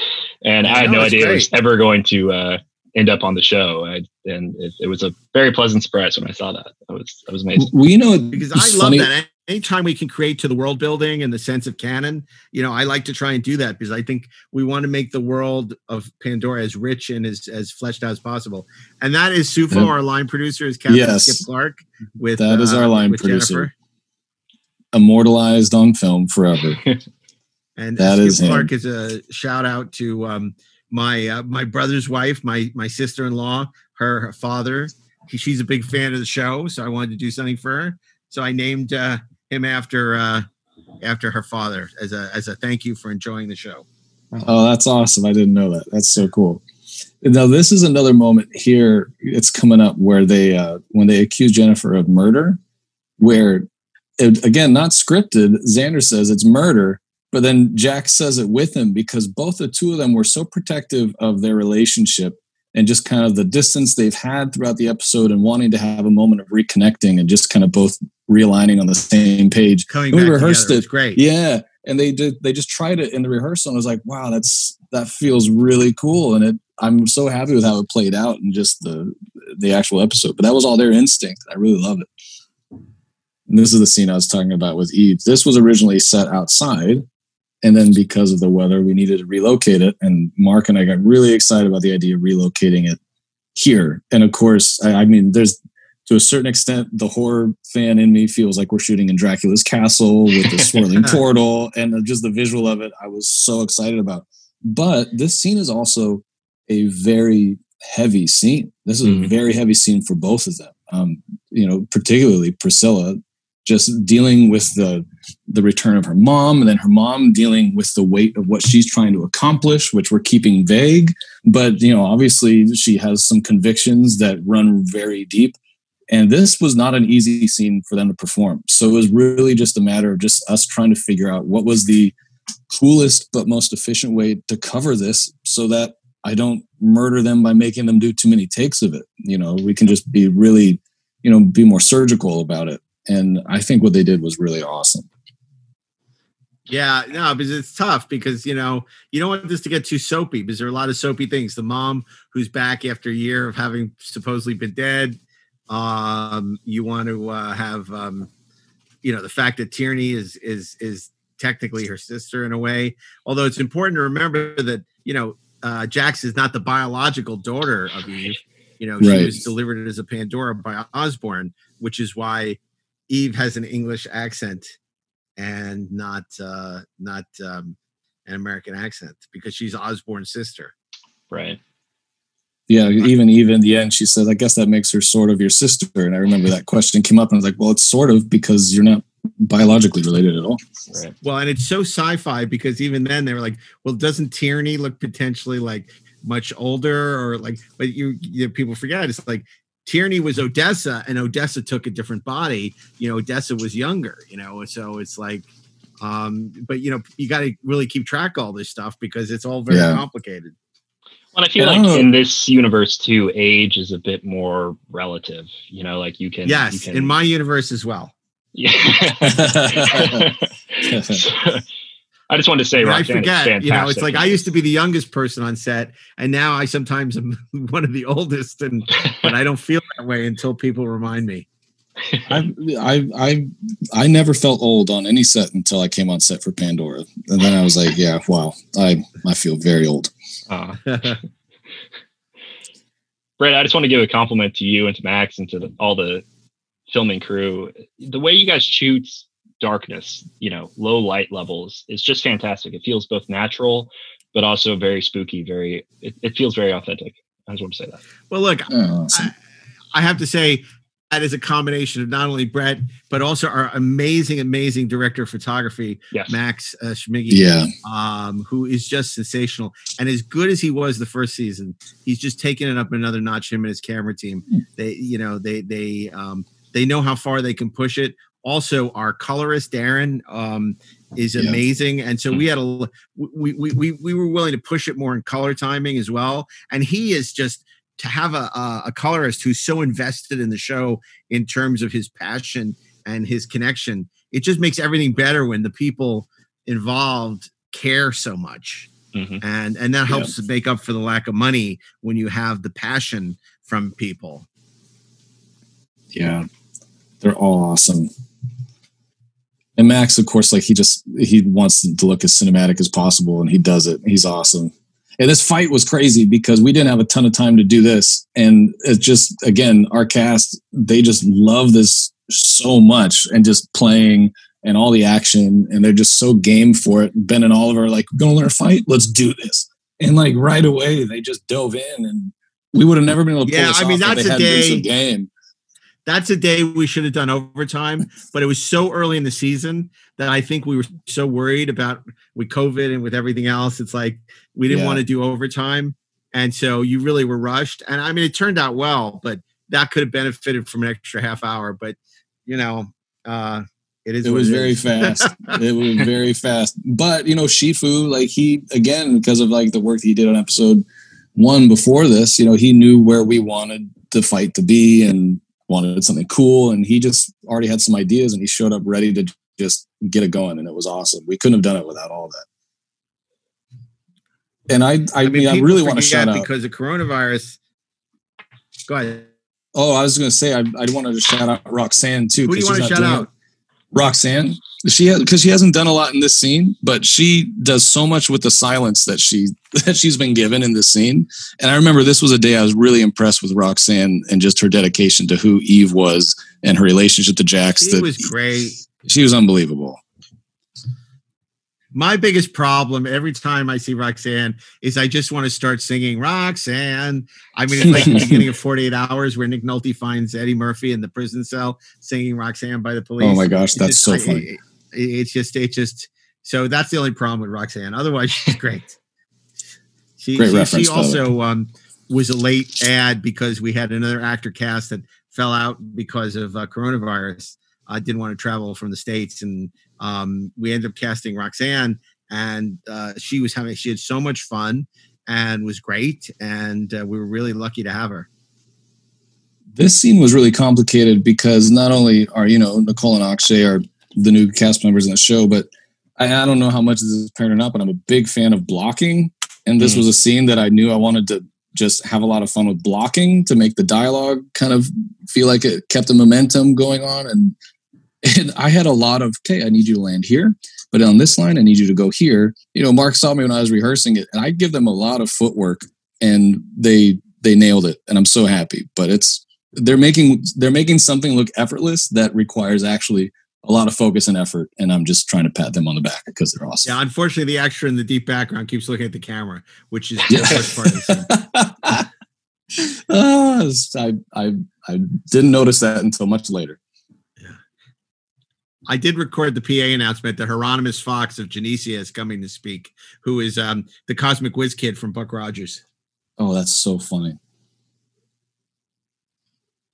and I, I had no idea great. it was ever going to uh, end up on the show. I, and it, it, was a very pleasant surprise when I saw that. That was that was amazing. Well, you know, because I love funny. that anytime we can create to the world building and the sense of canon, you know, I like to try and do that because I think we want to make the world of Pandora as rich and as, as fleshed out as possible. And that is Sufo, yep. our line producer, is Captain yes. Skip Clark. With that is uh, our line producer, Jennifer. immortalized on film forever. and that Skip is Clark him. is a shout out to um, my uh, my brother's wife, my my sister in law, her, her father. He, she's a big fan of the show, so I wanted to do something for her. So I named uh, him after uh, after her father as a as a thank you for enjoying the show. Oh, that's awesome! I didn't know that. That's so cool. Now this is another moment here. It's coming up where they uh, when they accuse Jennifer of murder, where it, again not scripted. Xander says it's murder, but then Jack says it with him because both the two of them were so protective of their relationship and just kind of the distance they've had throughout the episode and wanting to have a moment of reconnecting and just kind of both realigning on the same page. Coming we rehearsed together. it. great. Yeah. And they did they just tried it in the rehearsal and I was like, wow, that's that feels really cool. And it I'm so happy with how it played out and just the the actual episode. But that was all their instinct. I really love it. And this is the scene I was talking about with Eve. This was originally set outside and then because of the weather, we needed to relocate it. And Mark and I got really excited about the idea of relocating it here. And of course, I, I mean, there's to a certain extent, the horror fan in me feels like we're shooting in Dracula's castle with the swirling portal and just the visual of it. I was so excited about. But this scene is also a very heavy scene. This is mm-hmm. a very heavy scene for both of them. Um, you know, particularly Priscilla just dealing with the the return of her mom and then her mom dealing with the weight of what she's trying to accomplish which we're keeping vague. But you know obviously she has some convictions that run very deep. And this was not an easy scene for them to perform. So it was really just a matter of just us trying to figure out what was the coolest but most efficient way to cover this so that i don't murder them by making them do too many takes of it. You know we can just be really you know be more surgical about it and I think what they did was really awesome. Yeah, no, because it's tough because you know you don't want this to get too soapy because there are a lot of soapy things. The mom who's back after a year of having supposedly been dead. Um, you want to uh, have um, you know the fact that Tierney is is is technically her sister in a way. Although it's important to remember that you know uh, Jax is not the biological daughter of Eve. You know, she right. was delivered as a Pandora by Osborne, which is why Eve has an English accent and not uh, not um, an American accent because she's Osborne's sister. Right. Yeah, even even in the end, she said, "I guess that makes her sort of your sister." And I remember that question came up, and I was like, "Well, it's sort of because you're not biologically related at all. Right. Well, and it's so sci-fi because even then they were like, "Well, doesn't Tierney look potentially like much older or like?" But you, you know, people forget it's like Tierney was Odessa, and Odessa took a different body. You know, Odessa was younger. You know, so it's like, um, but you know, you got to really keep track of all this stuff because it's all very yeah. complicated. Well, I feel like in this universe too, age is a bit more relative. You know, like you can. Yes, you can, in my universe as well. Yeah. I just wanted to say, I forget. You know, it's like I used to be the youngest person on set, and now I sometimes am one of the oldest, and but I don't feel that way until people remind me. I, I I I never felt old on any set until I came on set for Pandora, and then I was like, yeah, wow, I I feel very old. Uh. Brett, I just want to give a compliment to you and to Max and to the, all the filming crew. The way you guys shoot darkness, you know, low light levels. It's just fantastic. It feels both natural, but also very spooky. Very, it, it feels very authentic. I just want to say that. Well, look, oh, awesome. I, I have to say, that is a combination of not only Brett, but also our amazing, amazing director of photography, Yes. Max uh, Schmiggy, Yeah. um, who is just sensational. And as good as he was the first season, he's just taking it up another notch. Him and his camera team, they, you know, they they um, they know how far they can push it. Also, our colorist Darren um, is Yeah. amazing, and so we had a we, we we we were willing to push it more in color timing as well. And he is just to have a a, a colorist who's so invested in the show in terms of his passion and his connection. It just makes everything better when the people involved care so much Mhm. and and that helps to make up for the lack of money when you have the passion from people Yeah. They're all awesome. And Max, of course, like he just he wants to look as cinematic as possible and he does it. He's awesome. And this fight was crazy because we didn't have a ton of time to do this. And it's just again, our cast, they just love this so much and just playing and all the action and they're just so game for it. Ben and Oliver are like, We're gonna learn a fight, let's do this. And like right away they just dove in and we would have never been able to pull Yeah, this I mean, that's a hadn't been so day- game. That's a day we should have done overtime but it was so early in the season that i think we were so worried about with covid and with everything else it's like we didn't Yeah. want to do overtime. And so you really were rushed. And i mean it turned out well but that could have benefited from an extra half hour. But you know uh it is it was it very is. fast. It was very fast. But you know shifu like he again because of like the work that he did on episode one before this you know he knew where we wanted the fight to be and wanted something cool and he just already had some ideas and he showed up ready to just get it going and it was awesome. We couldn't have done it without all that. And i i, mean, i really want to shout out because of coronavirus. Go ahead. Oh i was going to say i, I wanted to shout out roxanne too who do you want to shout out? Roxanne, she has because she hasn't done a lot in this scene, but she does so much with the silence that she that she's been given in this scene. And I remember this was a day I was really impressed with Roxanne and just her dedication to who Eve was and her relationship to Jax. she that was great she was unbelievable. my biggest problem every time I see Roxanne is I just want to start singing Roxanne. I mean, it's like the beginning of 48 Hours where Nick Nolte finds Eddie Murphy in the prison cell singing Roxanne by the police. Oh my gosh, It's that's just- so I- funny. it- it's just, it's just, so that's the only problem with Roxanne. Otherwise, she's great. She, Great she, she by the way. also um, was a late ad because we had another actor cast that fell out because of uh, coronavirus. I didn't want to travel from the States and um, we ended up casting Roxanne, and uh, she was having she had so much fun and was great, and uh, we were really lucky to have her. This scene was really complicated because not only are you know Nicole and Akshay are the new cast members in the show, but I, I don't know how much this is or not, but I'm a big fan of blocking, and this Mm. was a scene that I knew I wanted to just have a lot of fun with blocking to make the dialogue kind of feel like it kept the momentum going on and and I had a lot of okay, I need you to land here, but on this line, I need you to go here. You know, Mark saw me when I was rehearsing it, and I give them a lot of footwork, and they they nailed it, and I'm so happy. But it's they're making they're making something look effortless that requires actually a lot of focus and effort, and I'm just trying to pat them on the back because they're awesome. Yeah, unfortunately, the extra in the deep background keeps looking at the camera, which is the worst part of the scene. Ah, I, I I didn't notice that until much later. Yeah, I did record the PA announcement that Hieronymus Fox of Genesia is coming to speak, who is um, the Cosmic Whiz Kid from Buck Rogers. Oh, that's so funny.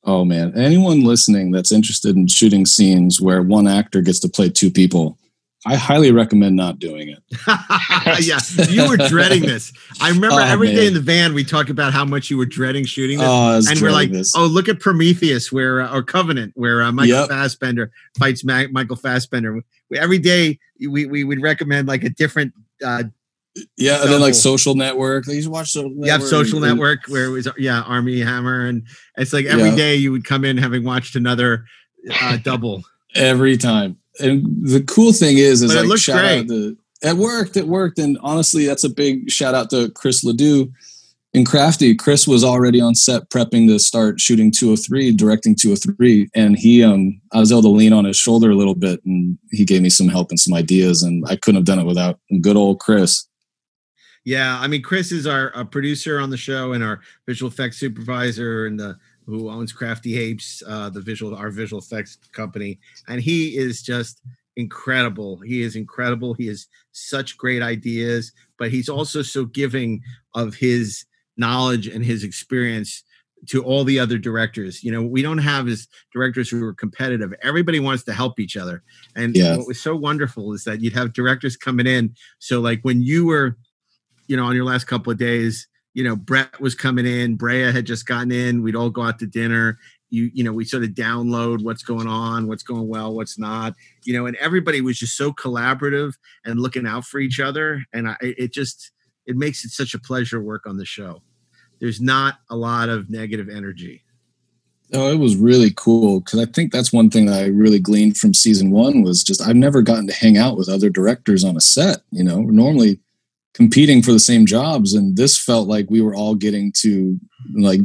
Oh man, anyone listening that's interested in shooting scenes where one actor gets to play two people, I highly recommend not doing it. yeah, you were dreading this. I remember Oh, every day man. in the van we talked about how much you were dreading shooting this. Oh, and we're like, this. oh, look at Prometheus, where uh, or Covenant, where uh, Michael Yep. Fassbender fights Ma- Michael Fassbender. We, every day we, we would recommend like a different. Uh, yeah, and then like. Social Network. You watch Social Network. have Social and- Network, where it was yeah Armie Hammer, and it's like every Yeah. day you would come in having watched another uh, double. every time. And the cool thing is, is But it like shout great. out the it worked, it worked, and honestly, that's a big shout out to Chris Ledoux in Crafty. Chris was already on set prepping to start shooting 203, directing 203, and he um I was able to lean on his shoulder a little bit, and he gave me some help and some ideas, and I couldn't have done it without good old Chris. Yeah, I mean, Chris is our, uh producer on the show and our visual effects supervisor and the who owns Crafty Apes, uh, the visual our visual effects company, and he is just incredible. He is incredible. He has such great ideas, but he's also so giving of his knowledge and his experience to all the other directors. You know, we don't have as directors who are competitive. Everybody wants to help each other. And Yeah. what was so wonderful is that you'd have directors coming in. So like when you were, you know, on your last couple of days, you know, Brett was coming in, Brea had just gotten in, we'd all go out to dinner. You, you know, we sort of download what's going on, what's going well, what's not, you know, and everybody was just so collaborative and looking out for each other. And I, it just, it makes it such a pleasure work on the show. There's not a lot of negative energy. Oh, it was really cool because I think that's one thing that I really gleaned from season one was just I've never gotten to hang out with other directors on a set. You know, normally competing for the same jobs, and this felt like we were all getting to like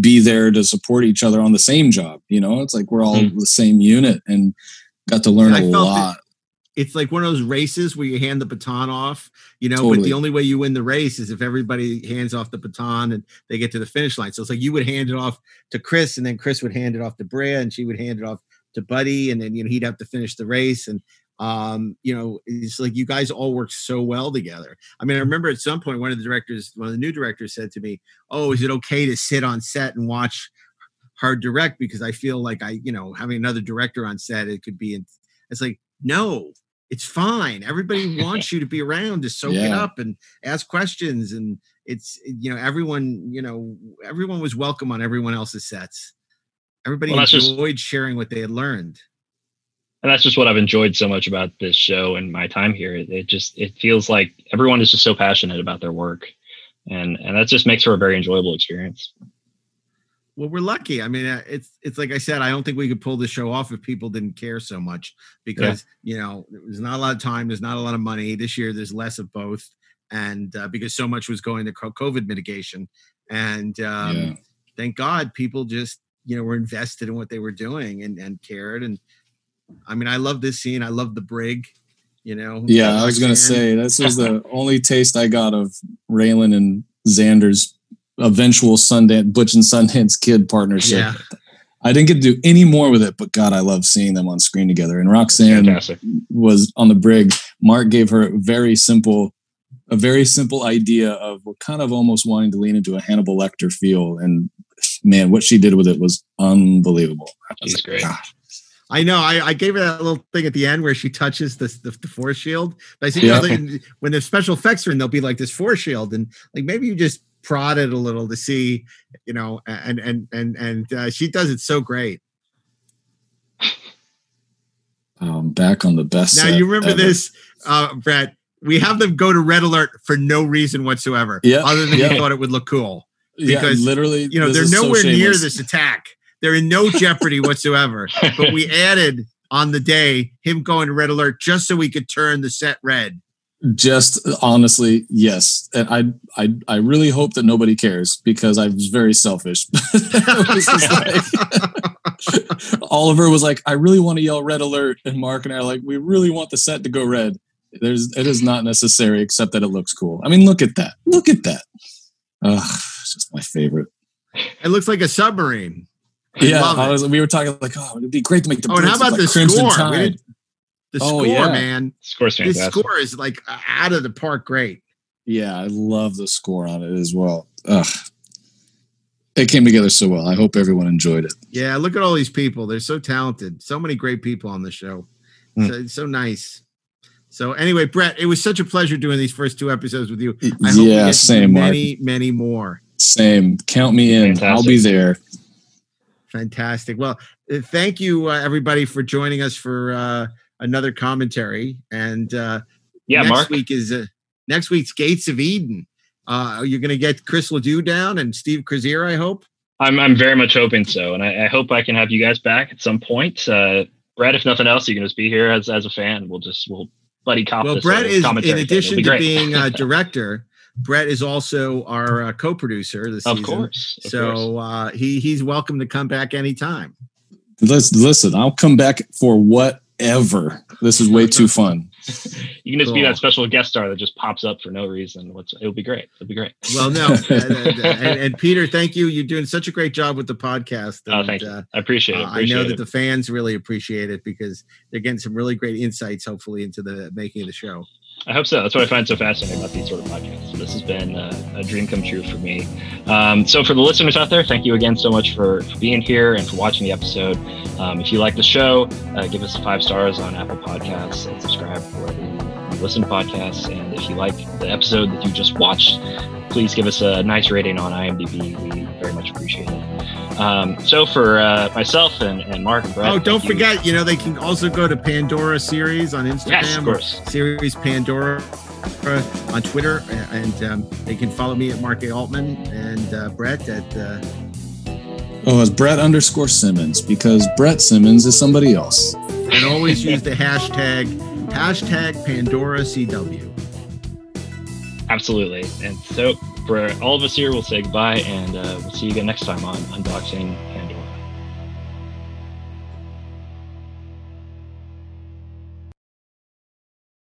be there to support each other on the same job. You know, it's like we're all Hmm. the same unit and got to learn a lot. It's like one of those races where you hand the baton off, you know, but the only way you win the race is if everybody hands off the baton and they get to the finish line. So it's like you would hand it off to Chris and then Chris would hand it off to Brea and she would hand it off to Buddy and then you know he'd have to finish the race and um you know it's like you guys all work so well together. I mean I remember at some point one of the directors one of the new directors said to me, "Oh, is it okay to sit on set and watch her direct because I feel like I, you know, having another director on set it could be in it's like no, it's fine. Everybody wants you to be around to soak it up and ask questions. And it's, you know, everyone, you know, everyone was welcome on everyone else's sets. Everybody Well, that's just- enjoyed sharing what they had learned. And that's just what I've enjoyed so much about this show and my time here. It, it just it feels like everyone is just so passionate about their work, and and that just makes for a very enjoyable experience. Well, we're lucky. I mean, uh, it's it's like I said. I don't think we could pull the show off if people didn't care so much because you know there's not a lot of time, there's not a lot of money. This year, there's less of both, and uh, because so much was going to COVID mitigation, and um, Yeah. thank God people just you know were invested in what they were doing and and cared. And I mean, I love this scene. I love the brig. You know. Yeah, I was gonna Roxanne. say this is the only taste I got of Raylan and Xander's eventual Sundance Butch and Sundance Kid partnership. Yeah. I didn't get to do any more with it, but God, I love seeing them on screen together. And Roxanne Fantastic. was on the brig. Mark gave her a very simple, a very simple idea of we're kind of almost wanting to lean into a Hannibal Lecter feel. And man, what she did with it was unbelievable. I was great. "God." I know. I, I gave her that little thing at the end where she touches the the, the force shield. But I said, you know, when the special effects are in, they'll be like this force shield, and like maybe you just prod it a little to see, you know, and and and and uh, she does it so great. Um, back on the best. Now you remember ever. this, uh, Brett? We have them go to red alert for no reason whatsoever, Yeah, other than yeah. you thought it would look cool. Yeah, because, literally, You know, they're is so nowhere near this attack. They're in no jeopardy whatsoever. But we added on the day him going to red alert just so we could turn the set red. just honestly yes. And i i i really hope that nobody cares because i was very selfish. Was like- oliver was like i really want to yell red alert. And mark and i are like we really want the set to go red. There's it is not necessary except that it looks cool. I mean look at that. Look at that. Ugh, it's just my favorite. It looks like a submarine. I yeah love I it. was, we were talking like oh it'd be great to make the Oh, and how about like the crimson score? We tide didn't- The Oh, score, yeah. man. Score's This fantastic. score is like out of the park great. Yeah, I love the score on it as well. Ugh. It came together so well. I hope everyone enjoyed it. Yeah, look at all these people. They're so talented. So many great people on the show. Hmm. So, it's so nice. So anyway, Brett, it was such a pleasure doing these first two episodes with you. I hope we yeah, get to do same, Mark. many, many more. Same. Count me in. I'll be there. Fantastic. Well, uh, thank you, uh, everybody, for joining us for uh, another commentary. And uh, Yeah, next Mark. week is uh, next week's Gates of Eden. Uh, you're going to get Chris Ledoux down and Steve Krazier, I hope. I'm I'm very much hoping so, and I, I hope I can have you guys back at some point. Uh, Brett, if nothing else, you can just be here as as a fan. We'll just we'll buddy cop. Well, Brett is, in addition be to being a director, Brett is also our uh, co-producer this of season. course. Of course. So uh, he he's welcome to come back anytime. Listen, listen, I'll come back for whatever. This is way too fun. you can just be that special guest star that just pops up for no reason. What's it'll be great. It'll be great. Well, no, and, and- and- and Peter, thank you. You're doing such a great job with the podcast. Oh, thank you. uh, I appreciate it. Uh, I know it. that the fans really appreciate it because they're getting some really great insights, hopefully, into the making of the show. I hope so. That's what I find so fascinating about these sort of podcasts. This has been uh, a dream come true for me. Um, so for the listeners out there, thank you again so much for, for being here and for watching the episode. Um, if you like the show, uh, give us five stars on Apple Podcasts and subscribe wherever you listen to podcasts. And if you like the episode that you just watched, please give us a nice rating on IMDb. We very much appreciate it. Um, so for uh, myself and, and Mark and Brett. Oh, don't you. forget, you know, they can also go to Pandora Series on Instagram. Yes, of course. Series Pandora on Twitter. And um, they can follow me at Mark A. Altman and uh, Brett at. Uh, Oh, it's Brett underscore Simmons because Brett Simmons is somebody else. and always use the hashtag hashtag Pandora CW. Absolutely. And so for all of us here, we'll say goodbye and uh, we'll see you again next time on Unboxing